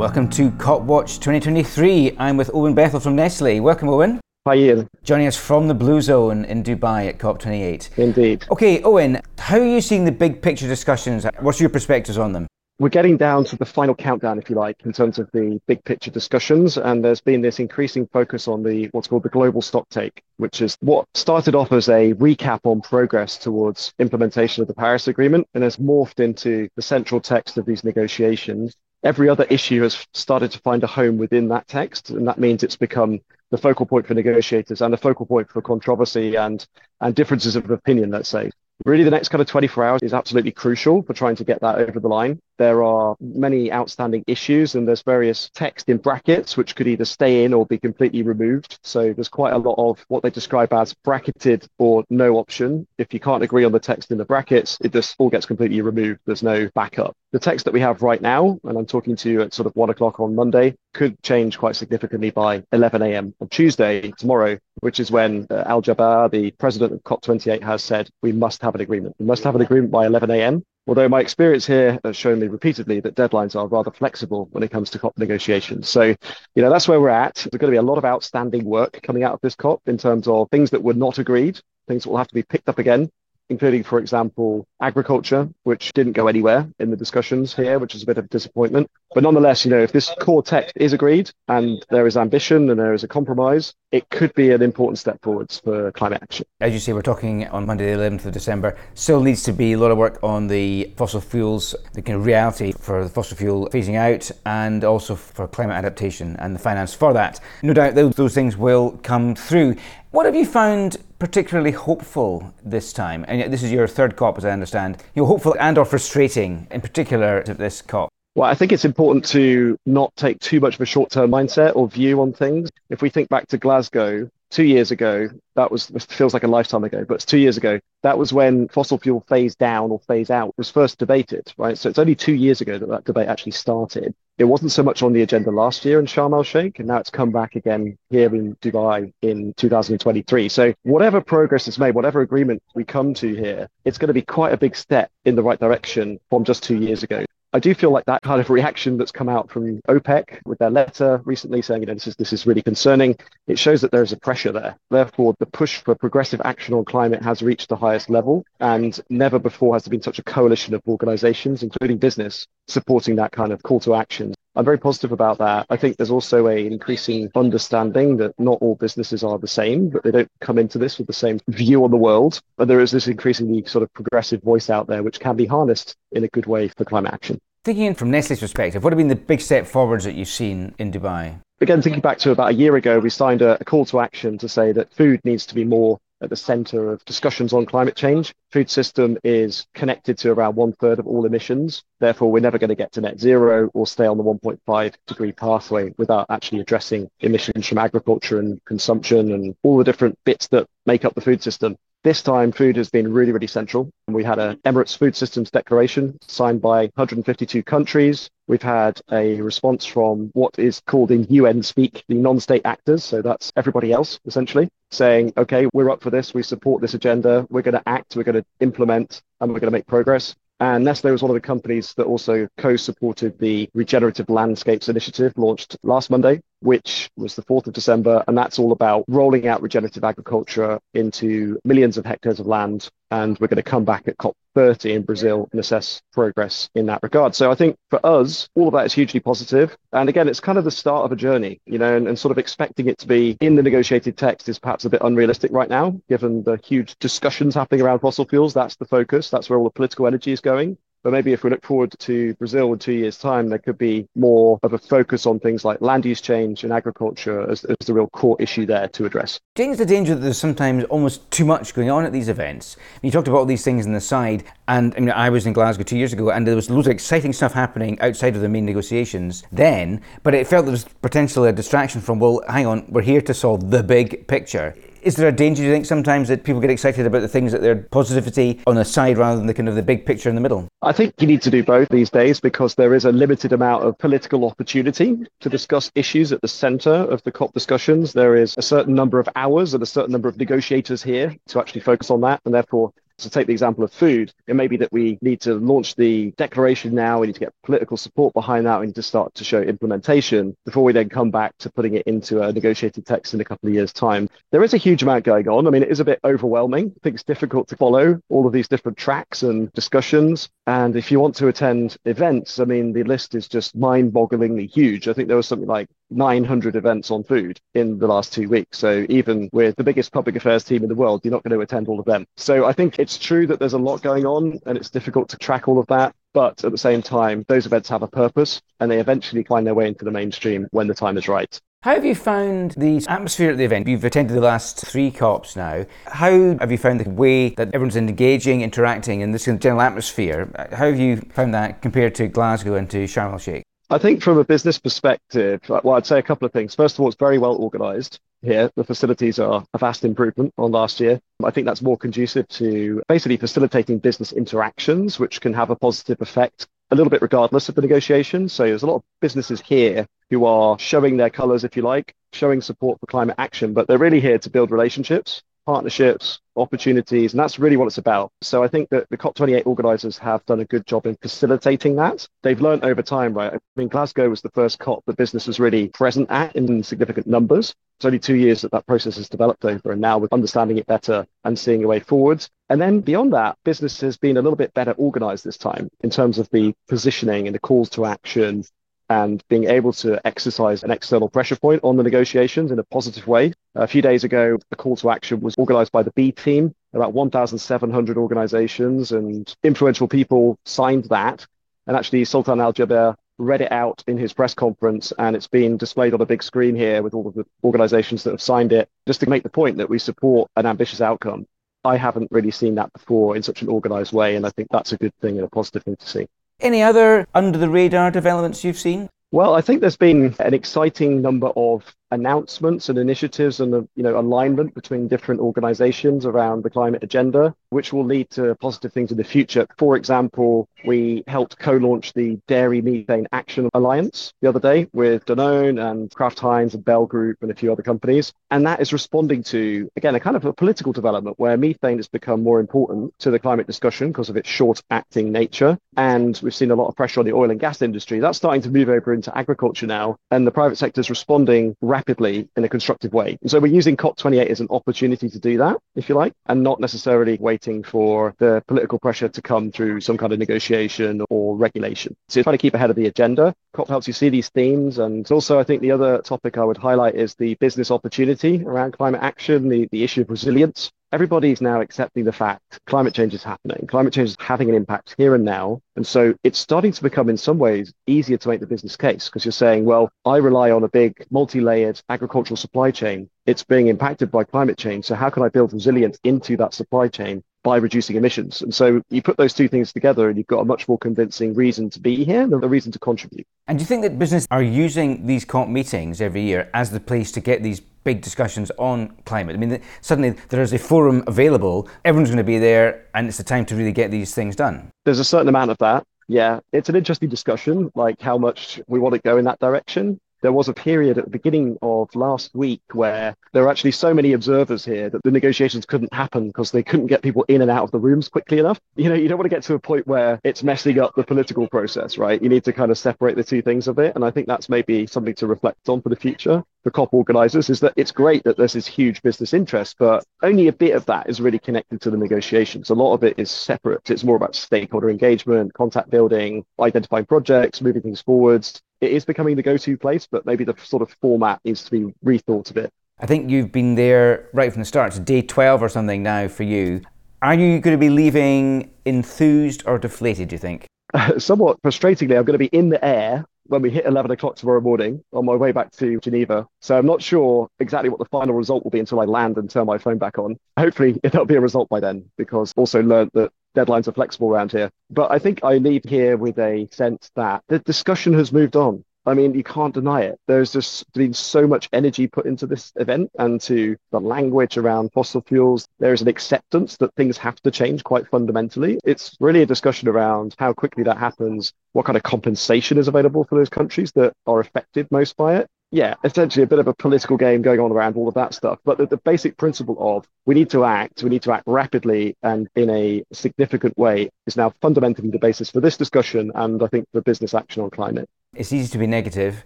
Welcome to COP Watch 2023. I'm with Owen Bethell from Nestle. Welcome, Owen. Hi, Ian. Joining us from the Blue Zone in Dubai at COP28. Indeed. Okay, Owen, how are you seeing the big picture discussions? What's your perspectives on them? We're getting down to the final countdown, if you like, in terms of the big picture discussions. And there's been this increasing focus on the what's called the global stock take, which is what started off as a recap on progress towards implementation of the Paris Agreement and has morphed into the central text of these negotiations. Every other issue has started to find a home within that text. And that means it's become the focal point for negotiators and the focal point for controversy and, and differences of opinion, let's say. Really, the next kind of 24 hours is absolutely crucial for trying to get that over the line. There are many outstanding issues, and there's various text in brackets which could either stay in or be completely removed. So there's quite a lot of what they describe as bracketed or no option. If you can't agree on the text in the brackets, it just all gets completely removed. There's no backup. The text that we have right now, and I'm talking to you at sort of one o'clock on Monday, could change quite significantly by 11 a.m. on Tuesday, tomorrow, which is when uh, Al Jaber, the president of COP28, has said we must have an agreement. We must have an agreement by 11 a.m. Although my experience here has shown me repeatedly that deadlines are rather flexible when it comes to COP negotiations. So, you know, that's where we're at. There's going to be a lot of outstanding work coming out of this COP in terms of things that were not agreed, things that will have to be picked up again, including, for example, agriculture, which didn't go anywhere in the discussions here, which is a bit of a disappointment. But nonetheless, you know, if this core text is agreed and there is ambition and there is a compromise, it could be an important step forwards for climate action. As you say, we're talking on Monday, the 11th of December. Still needs to be a lot of work on the fossil fuels, the kind of reality for the fossil fuel phasing out, and also for climate adaptation and the finance for that. No doubt those, those things will come through. What have you found particularly hopeful this time? And this is your third COP, as I understand. You know, hopeful and or frustrating, in particular, to this COP. Well, I think it's important to not take too much of a short term mindset or view on things. If we think back to Glasgow, two years ago, that was feels like a lifetime ago, but it's two years ago. That was when fossil fuel phase down or phase out was first debated, right? So it's only two years ago that that debate actually started. It wasn't so much on the agenda last year in Sharm el Sheikh, and now it's come back again here in Dubai in 2023. So whatever progress is made, whatever agreement we come to here, it's going to be quite a big step in the right direction from just two years ago. I do feel like that kind of reaction that's come out from OPEC with their letter recently saying, you know, this is this is really concerning. It shows that there is a pressure there. Therefore, the push for progressive action on climate has reached the highest level, and never before has there been such a coalition of organisations, including business, supporting that kind of call to action. I'm very positive about that. I think there's also a increasing understanding that not all businesses are the same, but they don't come into this with the same view on the world. But there is this increasingly sort of progressive voice out there which can be harnessed in a good way for climate action. Thinking in from Nestle's perspective, what have been the big step forwards that you've seen in Dubai? Again, thinking back to about a year ago, we signed a, a call to action to say that food needs to be more at the center of discussions on climate change. Food system is connected to around one third of all emissions. Therefore, we're never going to get to net zero or stay on the 1.5 degree pathway without actually addressing emissions from agriculture and consumption and all the different bits that make up the food system. This time, food has been really, really central. And we had an Emirates Food Systems Declaration signed by 152 countries. We've had a response from what is called in UN speak the non state actors. So that's everybody else, essentially, saying, okay, we're up for this. We support this agenda. We're going to act. We're going to implement and we're going to make progress. And Nestle was one of the companies that also co supported the Regenerative Landscapes Initiative launched last Monday, which was the 4th of December. And that's all about rolling out regenerative agriculture into millions of hectares of land. And we're going to come back at COP30 in Brazil and assess progress in that regard. So I think for us, all of that is hugely positive. And again, it's kind of the start of a journey, you know, and, and sort of expecting it to be in the negotiated text is perhaps a bit unrealistic right now, given the huge discussions happening around fossil fuels. That's the focus. That's where all the political energy is going. But maybe if we look forward to Brazil in two years' time, there could be more of a focus on things like land use change and agriculture as, as the real core issue there to address. It's the danger that there's sometimes almost too much going on at these events? You talked about all these things on the side, and I mean, I was in Glasgow two years ago, and there was loads of exciting stuff happening outside of the main negotiations then, but it felt there was potentially a distraction from, well, hang on, we're here to solve the big picture is there a danger, do you think, sometimes that people get excited about the things that they're positivity on the side rather than the kind of the big picture in the middle? I think you need to do both these days because there is a limited amount of political opportunity to discuss issues at the center of the COP discussions. There is a certain number of hours and a certain number of negotiators here to actually focus on that. And therefore, So take the example of food. It may be that we need to launch the declaration now. We need to get political support behind that. We need to start to show implementation before we then come back to putting it into a negotiated text in a couple of years' time. There is a huge amount going on. I mean, it is a bit overwhelming. I think it's difficult to follow all of these different tracks and discussions. And if you want to attend events, I mean, the list is just mind bogglingly huge. I think there was something like 900 events on food in the last two weeks. So even with the biggest public affairs team in the world, you're not going to attend all of them. So I think it's true that there's a lot going on and it's difficult to track all of that. But at the same time, those events have a purpose and they eventually find their way into the mainstream when the time is right. How have you found the atmosphere at the event? You've attended the last three COPs now. How have you found the way that everyone's engaging, interacting in this general atmosphere? How have you found that compared to Glasgow and to Sharm el Sheikh? I think from a business perspective, well, I'd say a couple of things. First of all, it's very well organized here. The facilities are a vast improvement on last year. I think that's more conducive to basically facilitating business interactions, which can have a positive effect a little bit regardless of the negotiations. So there's a lot of businesses here who are showing their colors, if you like, showing support for climate action, but they're really here to build relationships, partnerships, opportunities, and that's really what it's about. So I think that the COP28 organizers have done a good job in facilitating that. They've learned over time, right? I mean, Glasgow was the first COP that business was really present at in significant numbers. It's only two years that that process has developed over, and now we're understanding it better and seeing a way forwards. And then beyond that, business has been a little bit better organized this time in terms of the positioning and the calls to action and being able to exercise an external pressure point on the negotiations in a positive way. A few days ago, a call to action was organized by the B team. About 1,700 organizations and influential people signed that. And actually, Sultan Al Jaber read it out in his press conference, and it's been displayed on a big screen here with all of the organizations that have signed it, just to make the point that we support an ambitious outcome. I haven't really seen that before in such an organized way, and I think that's a good thing and a positive thing to see. Any other under the radar developments you've seen? Well, I think there's been an exciting number of announcements and initiatives and you know alignment between different organizations around the climate agenda which will lead to positive things in the future. For example we helped co-launch the dairy methane action alliance the other day with danone and kraft heinz and Bel group and a few other companies. And that is responding to again a kind of a political development where methane has become more important to the climate discussion because of its short acting nature. And we've seen a lot of pressure on the oil and gas industry. That's starting to move over into agriculture now. And the private sector is responding rapidly rapidly in a constructive way. And so we're using COP28 as an opportunity to do that, if you like, and not necessarily waiting for the political pressure to come through some kind of negotiation or regulation. So trying to keep ahead of the agenda. COP helps you see these themes. And also, I think the other topic I would highlight is the business opportunity around climate action, the, the issue of resilience everybody's now accepting the fact climate change is happening. Climate change is having an impact here and now. And so it's starting to become, in some ways, easier to make the business case because you're saying, well, I rely on a big multi layered agricultural supply chain. It's being impacted by climate change. So how can I build resilience into that supply chain? By reducing emissions. And so you put those two things together and you've got a much more convincing reason to be here and a reason to contribute. And do you think that business are using these COP meetings every year as the place to get these big discussions on climate? I mean, suddenly there is a forum available, everyone's going to be there, and it's the time to really get these things done. There's a certain amount of that. Yeah, it's an interesting discussion, like how much we want to go in that direction there was a period at the beginning of last week where there were actually so many observers here that the negotiations couldn't happen because they couldn't get people in and out of the rooms quickly enough. You know, you don't want to get to a point where it's messing up the political process, right? You need to kind of separate the two things a bit. And I think that's maybe something to reflect on for the future for COP organizers is that it's great that there's this huge business interest, but only a bit of that is really connected to the negotiations. A lot of it is separate. It's more about stakeholder engagement, contact building, identifying projects, moving things forwards it is becoming the go-to place, but maybe the sort of format needs to be rethought a bit. I think you've been there right from the start. It's day 12 or something now for you. Are you going to be leaving enthused or deflated, do you think? somewhat frustratingly, I'm going to be in the air when we hit 11 o'clock tomorrow morning on my way back to Geneva. So I'm not sure exactly what the final result will be until I land and turn my phone back on. Hopefully, there'll be a result by then, because also learned that deadlines are flexible around here. But I think I leave here with a sense that the discussion has moved on. I mean, you can't deny it. There's just been so much energy put into this event and to the language around fossil fuels. There is an acceptance that things have to change quite fundamentally. It's really a discussion around how quickly that happens, what kind of compensation is available for those countries that are affected most by it. yeah, essentially a bit of a political game going on around all of that stuff. But the, the basic principle of we need to act, we need to act rapidly and in a significant way is now fundamentally the basis for this discussion and I think for business action on climate. It's easy to be negative,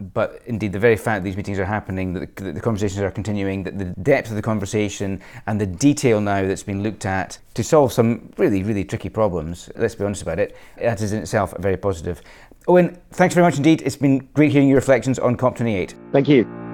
but indeed, the very fact that these meetings are happening, that the, the, conversations are continuing, that the depth of the conversation and the detail now that's been looked at to solve some really, really tricky problems, let's be honest about it, that is in itself very positive. Owen, thanks very much indeed. It's been great hearing your reflections on COP28. Thank you.